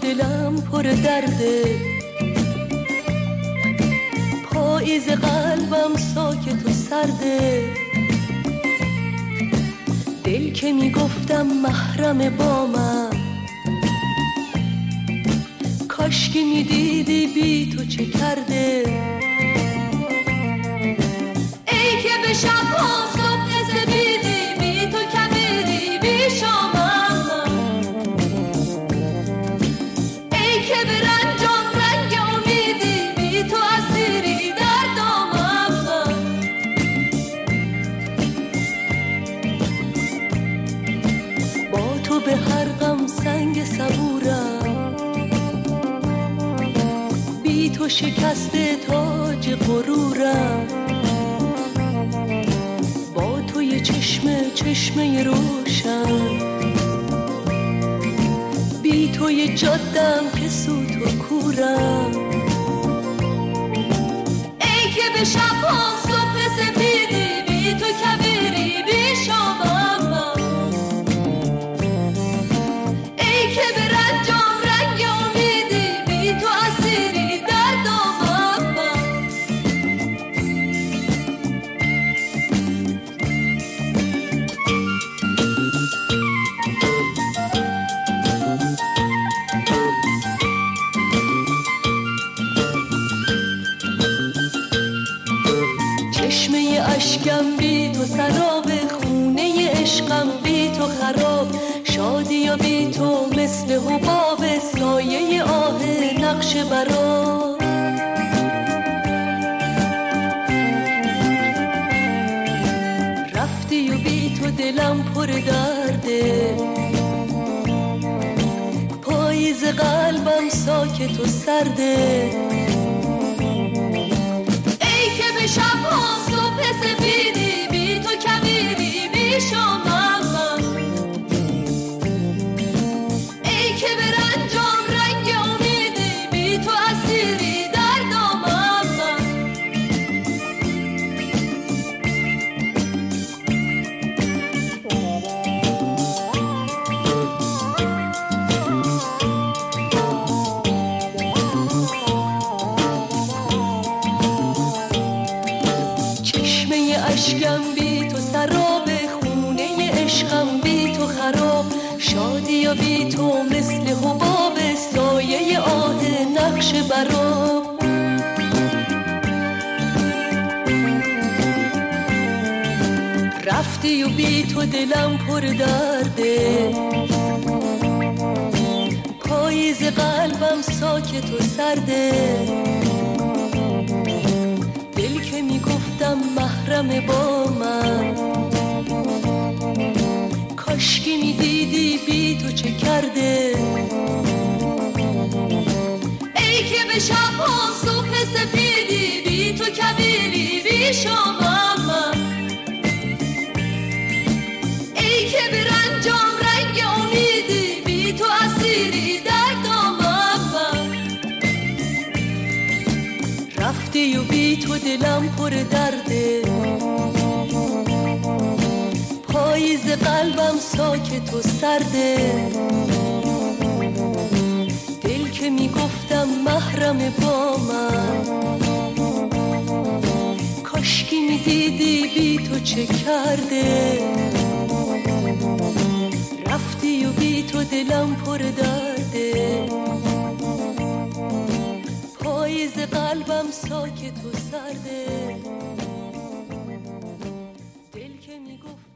دلم پر درده. پاییز قلبم ساکت و سرده. دل که می‌گفتم محرم با من. کاشکی می‌دیدی بی تو چه کرده. شکست تاج غرورم. با توی چشم چشمه روشن. بی توی جادم که سوت و کورم. ای که به شب صبح سپیدی ساکت رفتی و بی تو دلم پر درده پاییز قلبم ساکت و سرده دل که می‌گفتم محرم با من. کاشکی می‌دیدی بی تو چه کرده؟ ای که به شب صبح سپیدی بی تو کبیری بی شما ای که به رنجام رنگ امیدی بی تو اسیری در دامم رفتی و بی تو دلم پر درده. پاییز قلبم ساکت و سرده. دل که می‌گفتم محرم با من. کاشکی می‌دیدی بی تو چه کرده. رفتی و بی تو دلم پر درده. پاییز قلبم ساکت و سرده. دل که می‌گفتم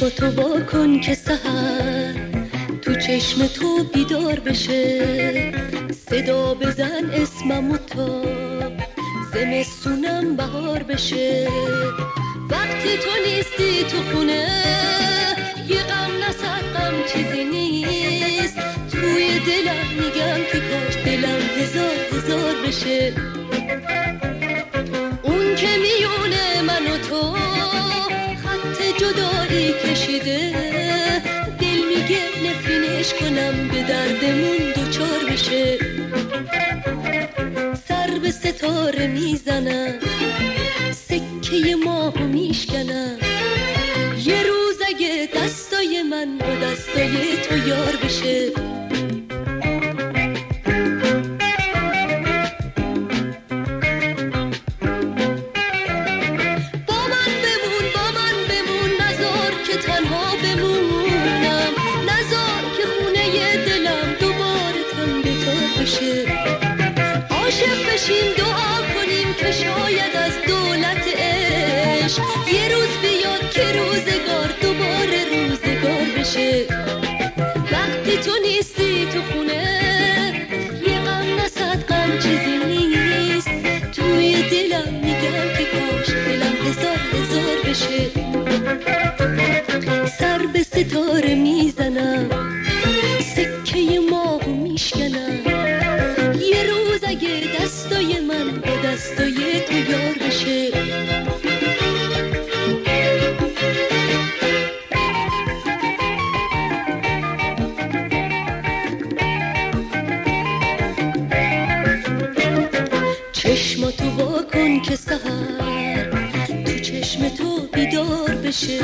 با تو با کن که سهر تو چشم تو بیدار بشه. صدا بزن اسمم و تا زمستونم بهار بشه. وقتی تو نیستی تو خونه. یه غم نسقم چیزی نیست. توی دلم میگم که کاش دلم هزار هزار بشه. اون که میونه من و تو خط جدایی کشیده. دل میگه نفرینش کنم به دردمون دوچار بشه. ستاره می‌زنم. سکه ماه میشکنم. یه روز اگه دستای من با دستای تو یار بشه وقتی تو نیستی تو خونه یه غم نصد غم چیزی نیست. توی دلم میگم که کاش دلم هزار هزار بشه. سر به ستاره میزه بشه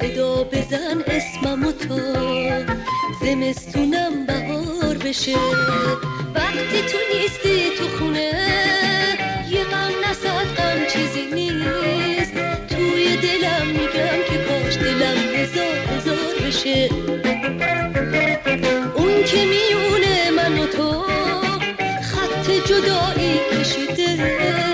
صدا بزن اسمم و تو زمستونم بهار بشه. وقتی تو نیستی تو خونه یه غم نساد غم چیزی نیست. توی دلم میگم که کاش دلم هزار هزار بشه. اون که میونه من و تو خط جدایی کشیده.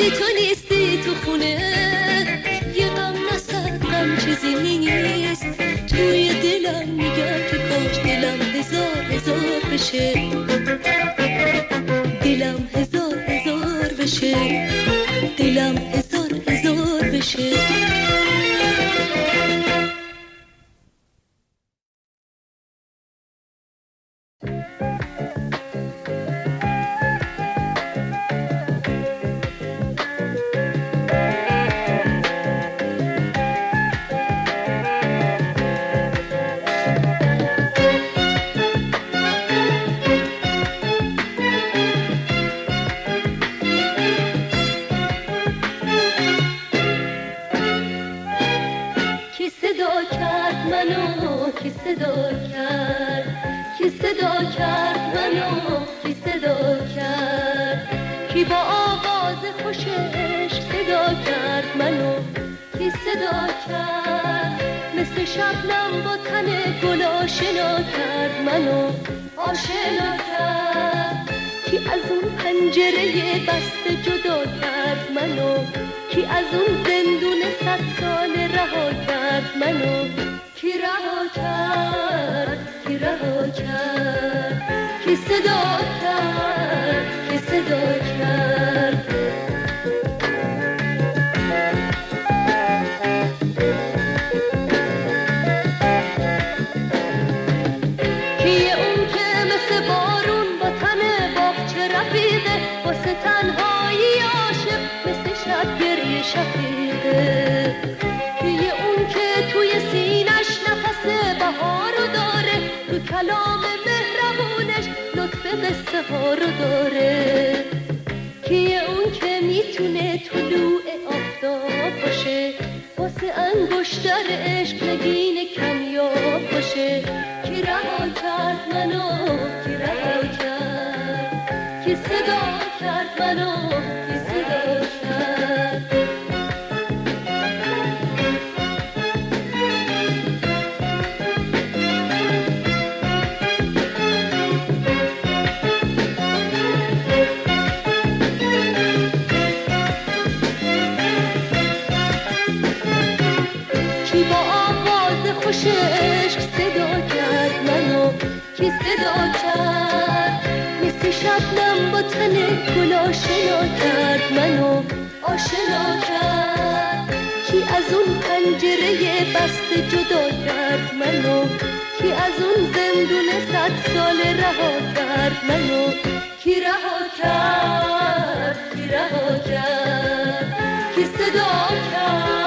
که تو نیستی تو خونه. یه غم نسر غم چیزی نیست. توی دلم میگم که کاش دلم هزار هزار بشه. دلم هزار هزار بشه. شبنم با تن گل آشنا کرد منو. آشنا کرد کی از اون پنجره بسته جدا کرد منو. کی از اون زندون صد سال رها کرد منو. کی رها کرد کی رها کرد. کی صدا کرد. کلام مهربونش لطف قصه ها رو داره. کیه اون که می‌تونه طلوع آفتاب باشه؟ واسه انگشتر عشق نگین کمیاب باشه. کی رها کرد منو؟ کی رها کرد؟ کی صدا کرد منو؟ آشنا کرد منو آشنا کرد. کی از اون پنجره بسته جدا کرد منو کی از اون زندون صد سال رها کرد منو. کی رها کرد کی رها کرد کی صدا کرد.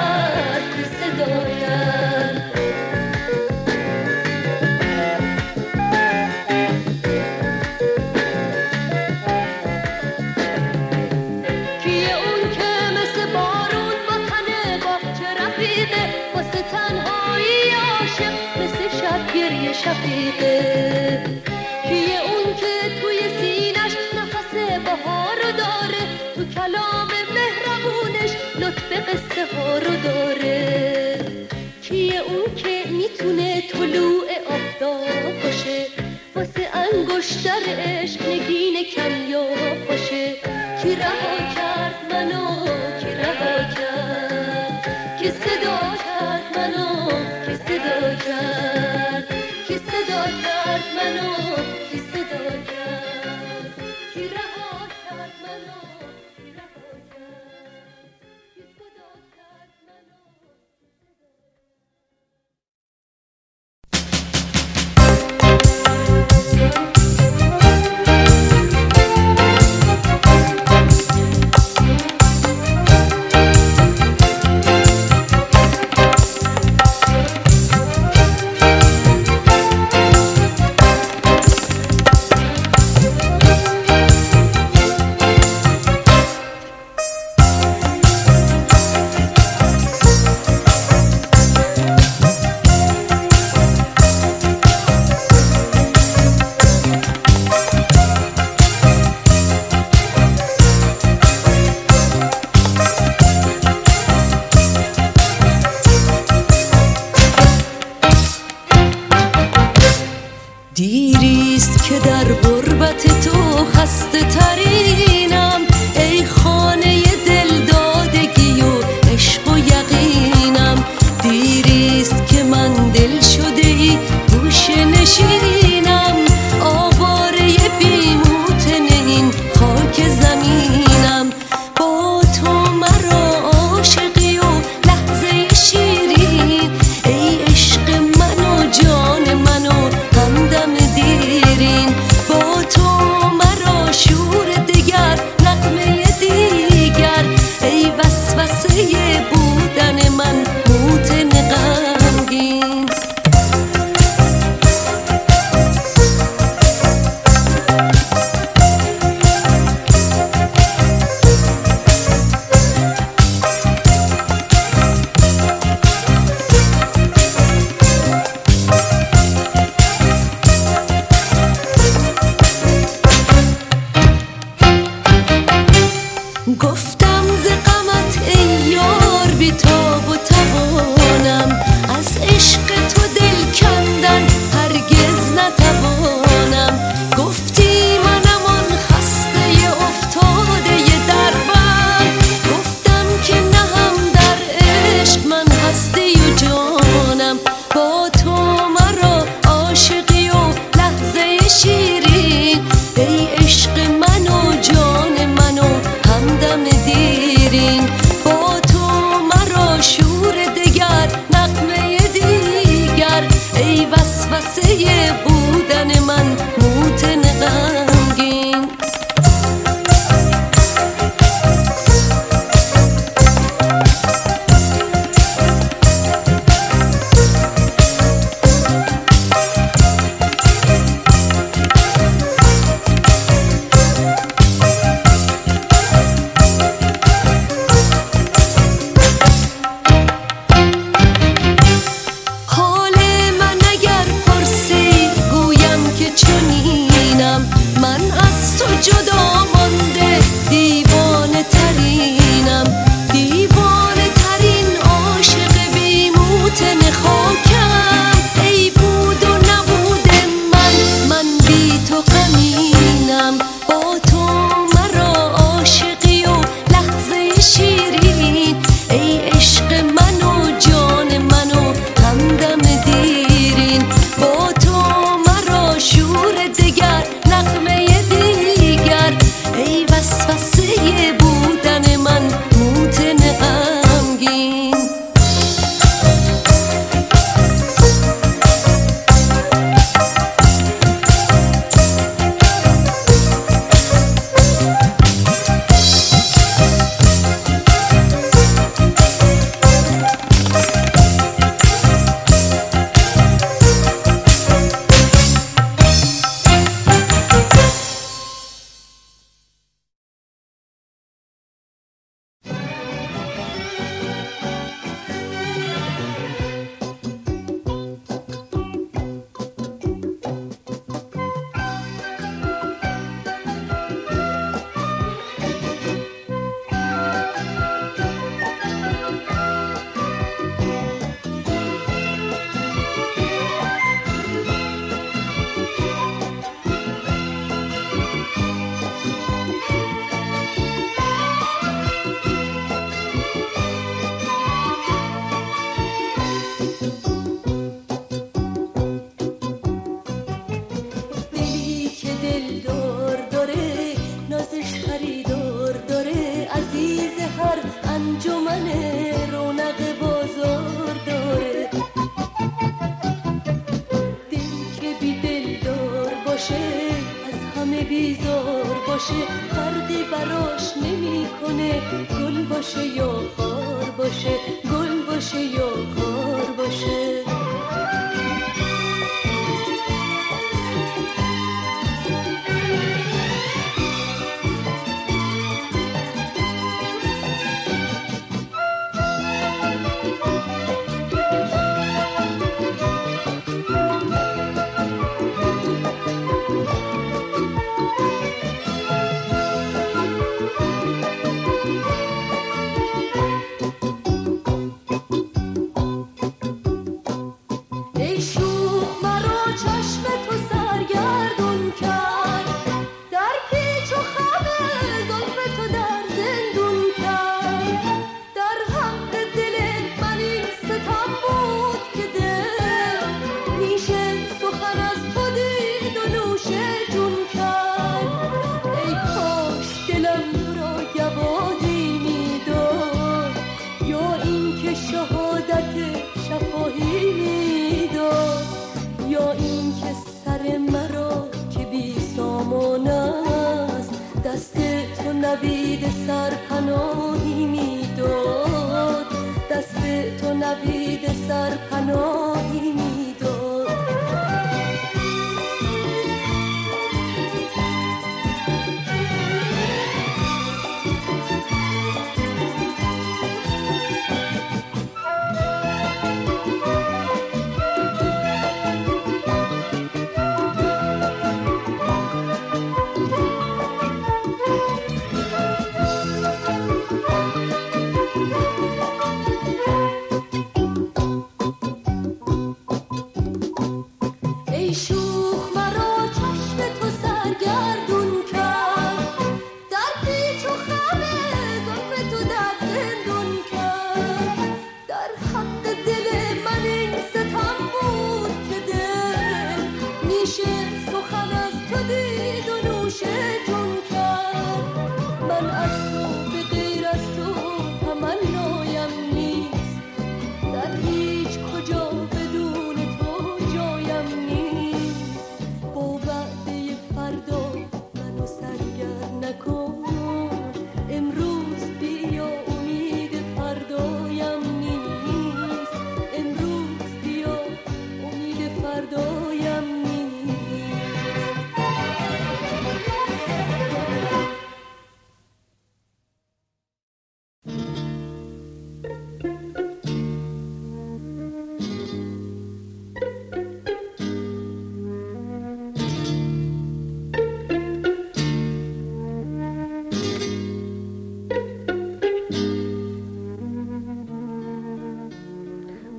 اون که می‌تونه طلوع آفتاب باشه واسه انگشتر عشق نگین کمیاب باشه. کی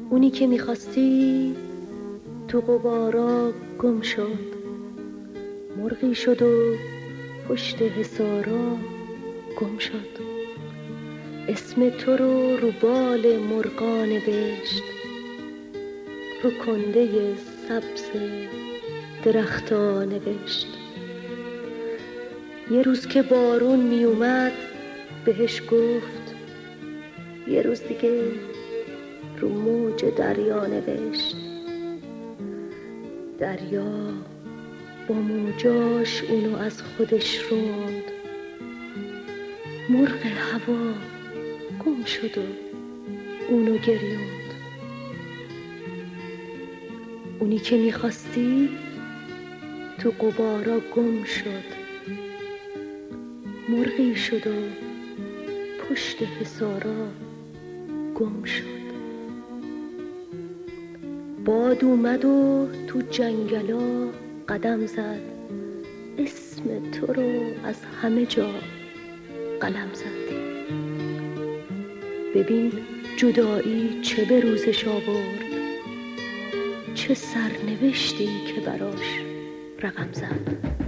اونی که می‌خواستی تو قبارا گم شد. مرغی شد و پشت حسارا گم شد. اسم تو رو رو بال مرغان نوشت رو کنده سبز درختا نوشت یه روز که بارون میومد بهش گفت یه روز دیگه رو موج دریا نوشت. دریا با موجاش اونو از خودش روند مرغ هوا گم شد و اونو گریوند اونی که می‌خواستی تو قبارا گم شد. مرغی شد و پشت حسارا گم شد. باد اومد و تو جنگلا قدم زد. اسم تو رو از همه جا قلم زد. ببین جدایی چه به روزش آورد. چه سرنوشتی که براش رقم زد.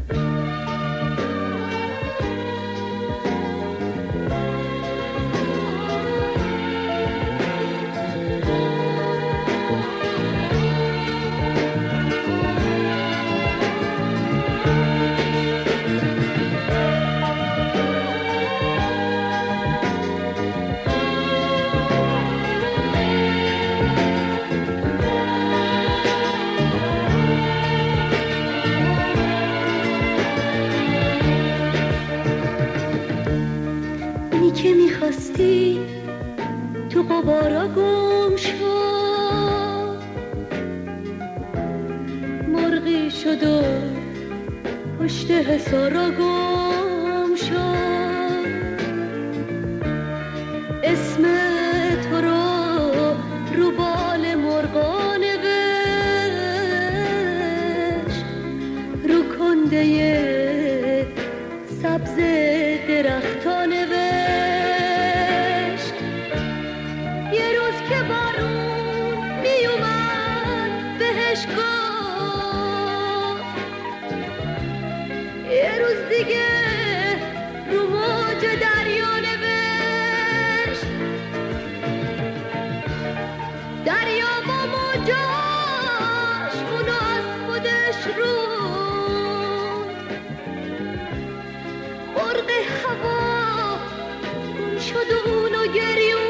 شد اون و گریون.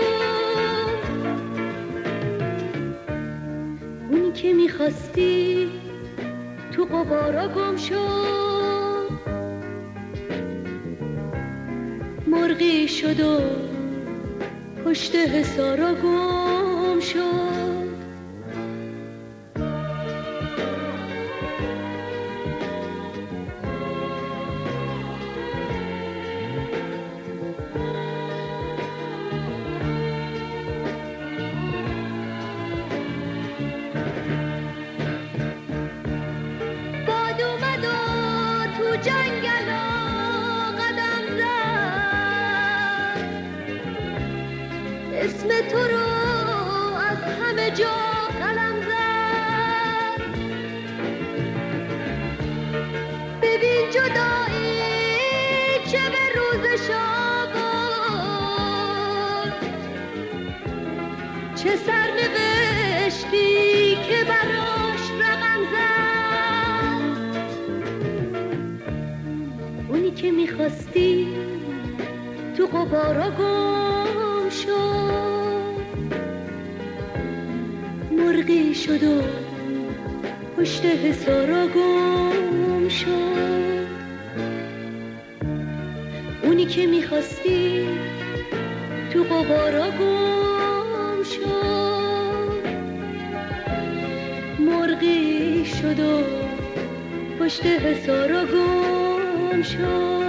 اونی که می‌خواستی تو قبارا گم شد مرغی شد و پشت حسارا گم شد. اونی که می‌خواستی تو قبارا گم شد مرغی شد و پشت حسارا گم شد.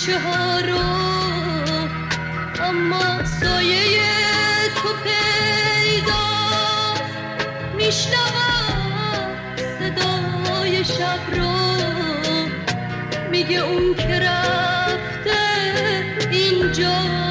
کوچه ها رو. اما سایه تو پیدا میشنوم صدای شب رو. میگه اون که رفته اینجا.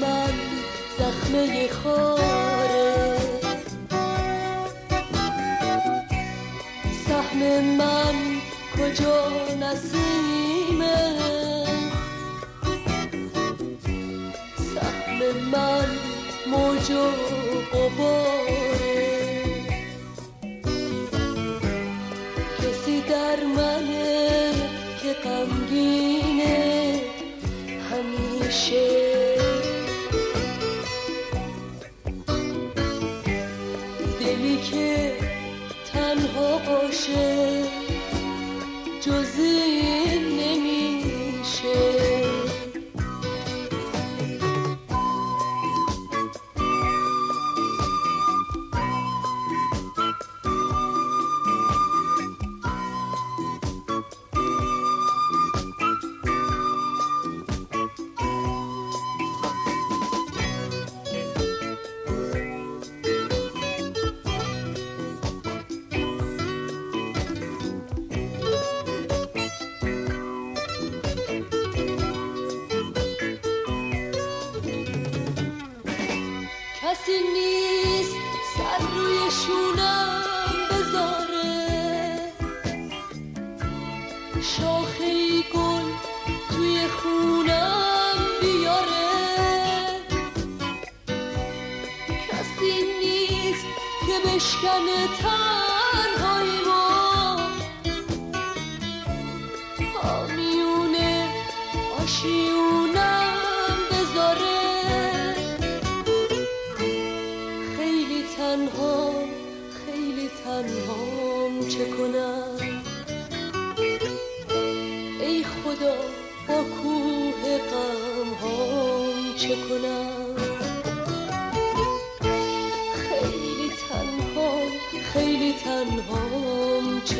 من زخمه خاره. سهم من کجا نسیمه؟ سهم من موج و قبار. ای گل توی خونم بیاره. کسی نیست که بشکنه تنهای ما. آمیونه آشیونم بذاره. خیلی تنها خیلی تنهام چه کنم؟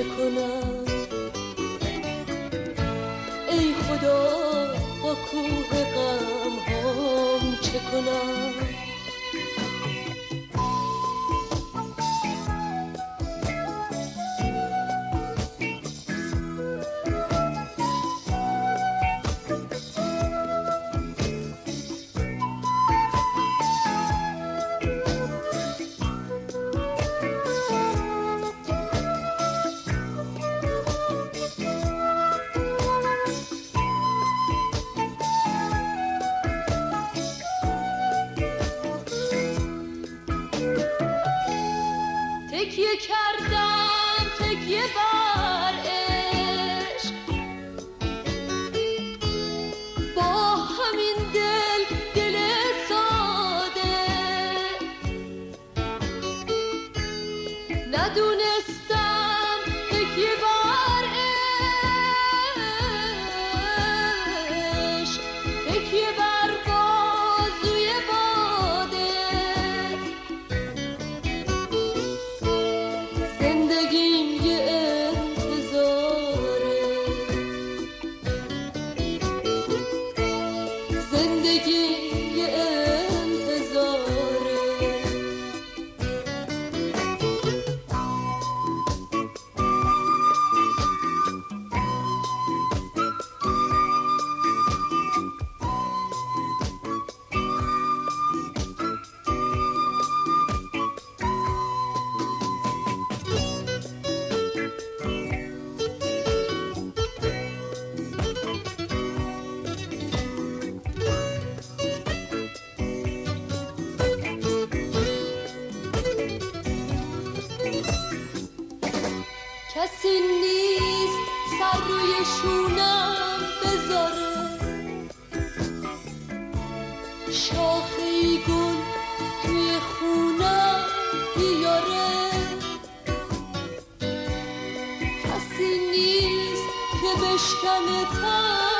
کنم. ای خدا با کوه غم هم چه کنم؟ کشتن تن.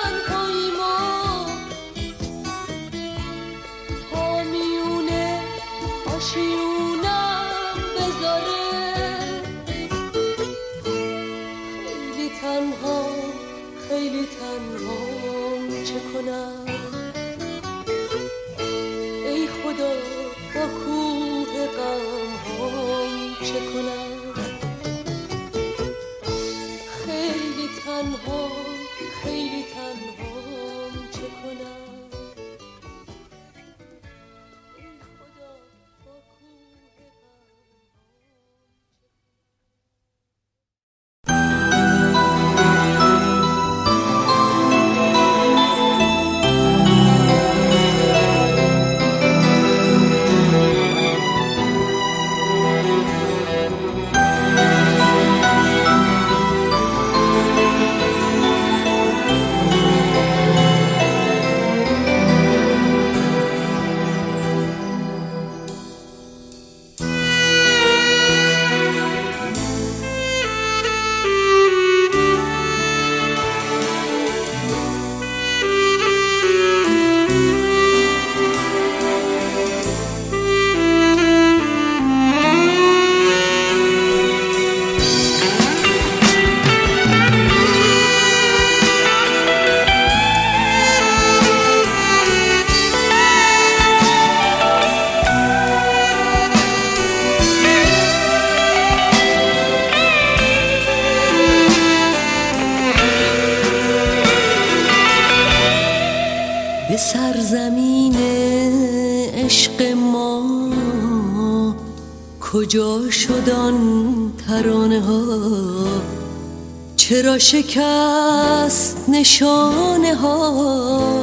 چرا شکست نشانه ها.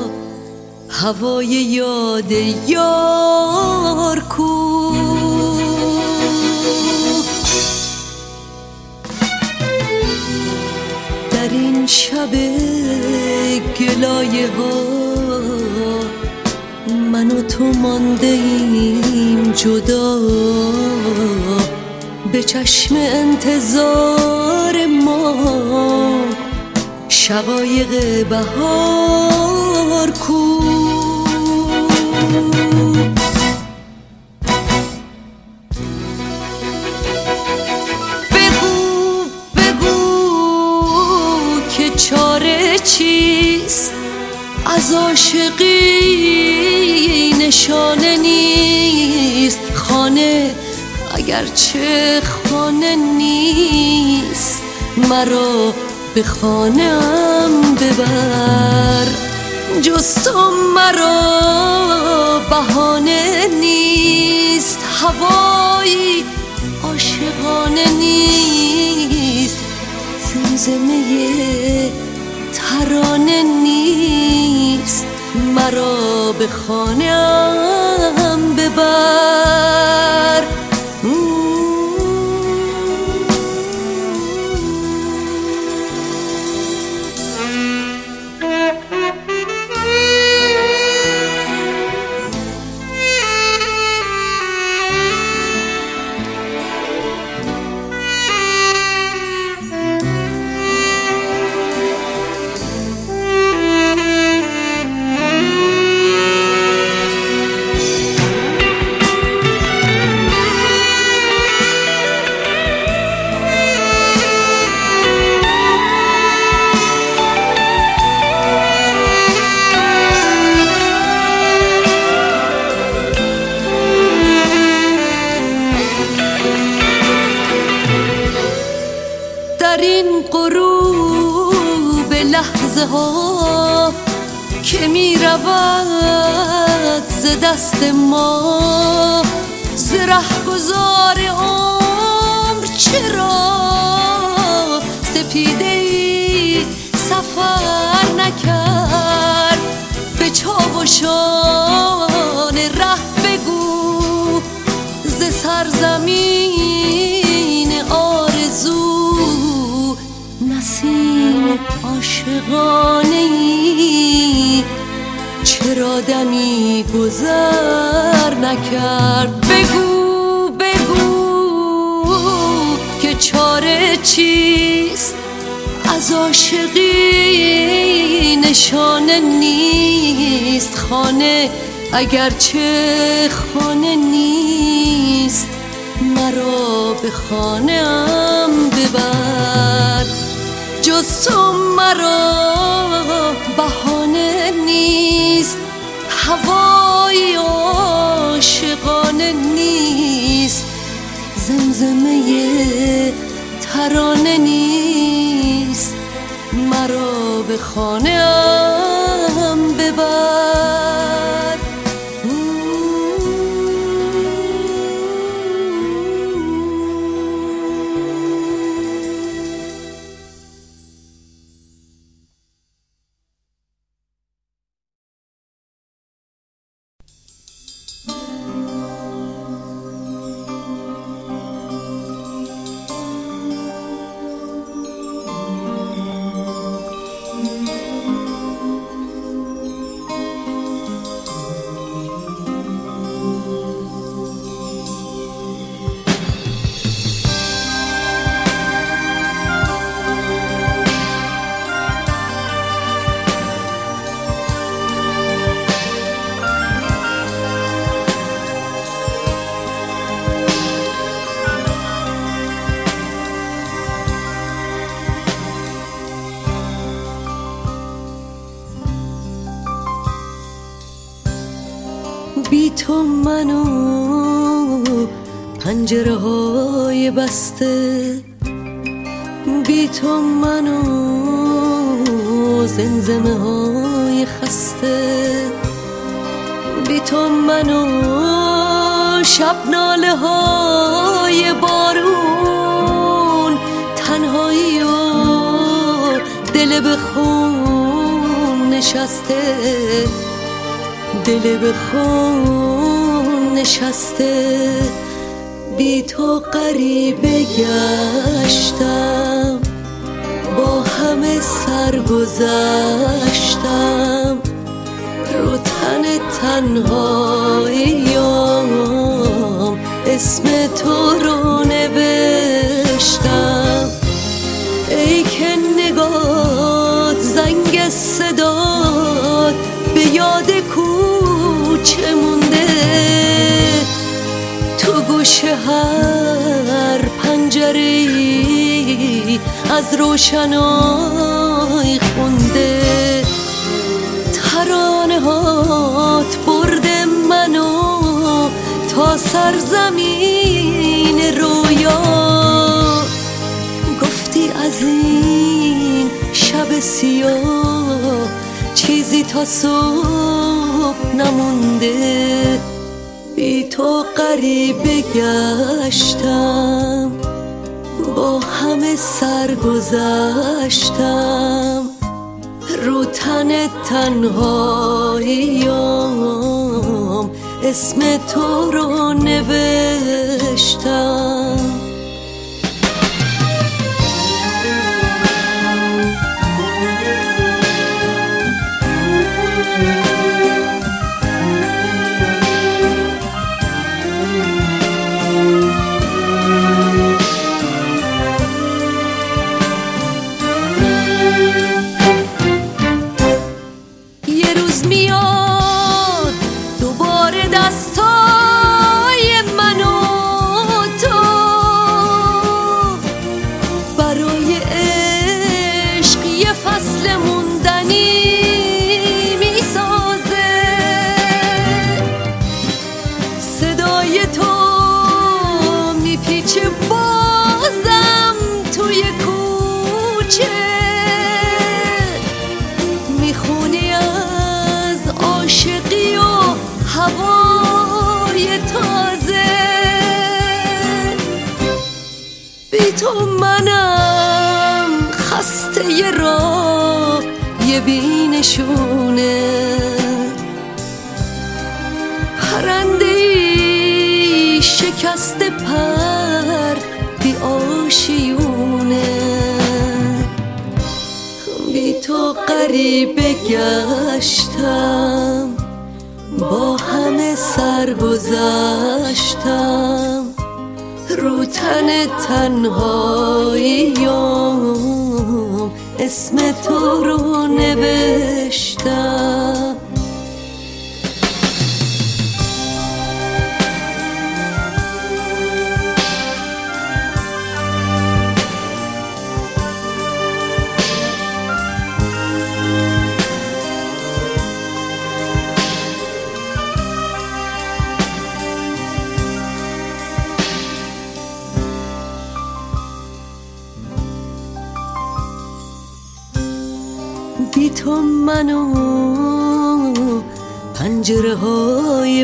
هوای یاد یار کو. در این شب گلایه ها من و تو مانده ایم جدا. به چشم انتظار ما شقایق بهار کو. بگو بگو که چاره چیست؟ از عاشقی اگرچه خانه نیست مرا به خانم ببر. جز تو مرا بهانه نیست هوایی عاشقانه نیست. زمزمه ترانه نیست مرا به خانم ببر. ها که می رود ز دست ما ز گذار عمر چرا سپیده ای سفر نکرد؟ به چاوشان ره بگو ز سرزمین عاشقانه چرا دمی گذر نکرد؟ بگو بگو که چاره چیست؟ از عاشقی نشانه نیست. خانه اگرچه خانه نیست مرا به خانه ام ببر. جز تو مرا بهانه نیست. هوای عاشقانه نیست. زمزمه ترانه نیست. مرا به خانه ببر. منو پنجره های بسته بی تو منو زمزمه های خسته بی تو منو شب ناله های بارون تنهایی و دل به خون نشسته دل به خون نشسته بی تو غریبه گشتم. با همه سرگذشتم رو تن تنهاییم اسم تو رو نوشتم. ای که نگات زنگ صدات به یاد کوچه چه هر پنجری از روشنای خونده ترانه هات برده منو تا سرزمین رویا. گفتی از این شب سیاه چیزی تا صبح نمونده. تو قریبه گشتم با همه سر گذشتم. رو تن تنهاییم اسم تو رو نوشتم.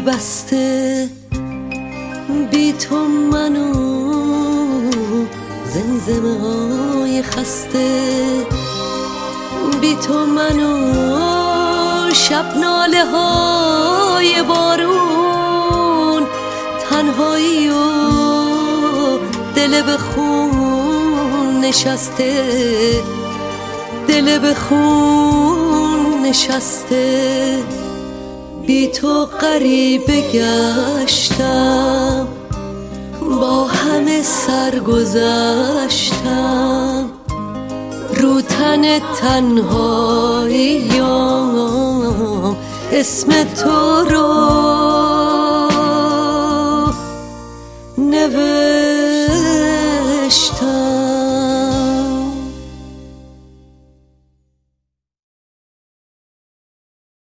بسته بی تو منو زمزمه های خسته. بی تو منو شب ناله های بارون. تنهایی و دل به خون نشسته. دل به خون نشسته. بی تو قریب گشتم با همه سرگذشتم رو تن تنهاییم اسم تو رو نوشتم.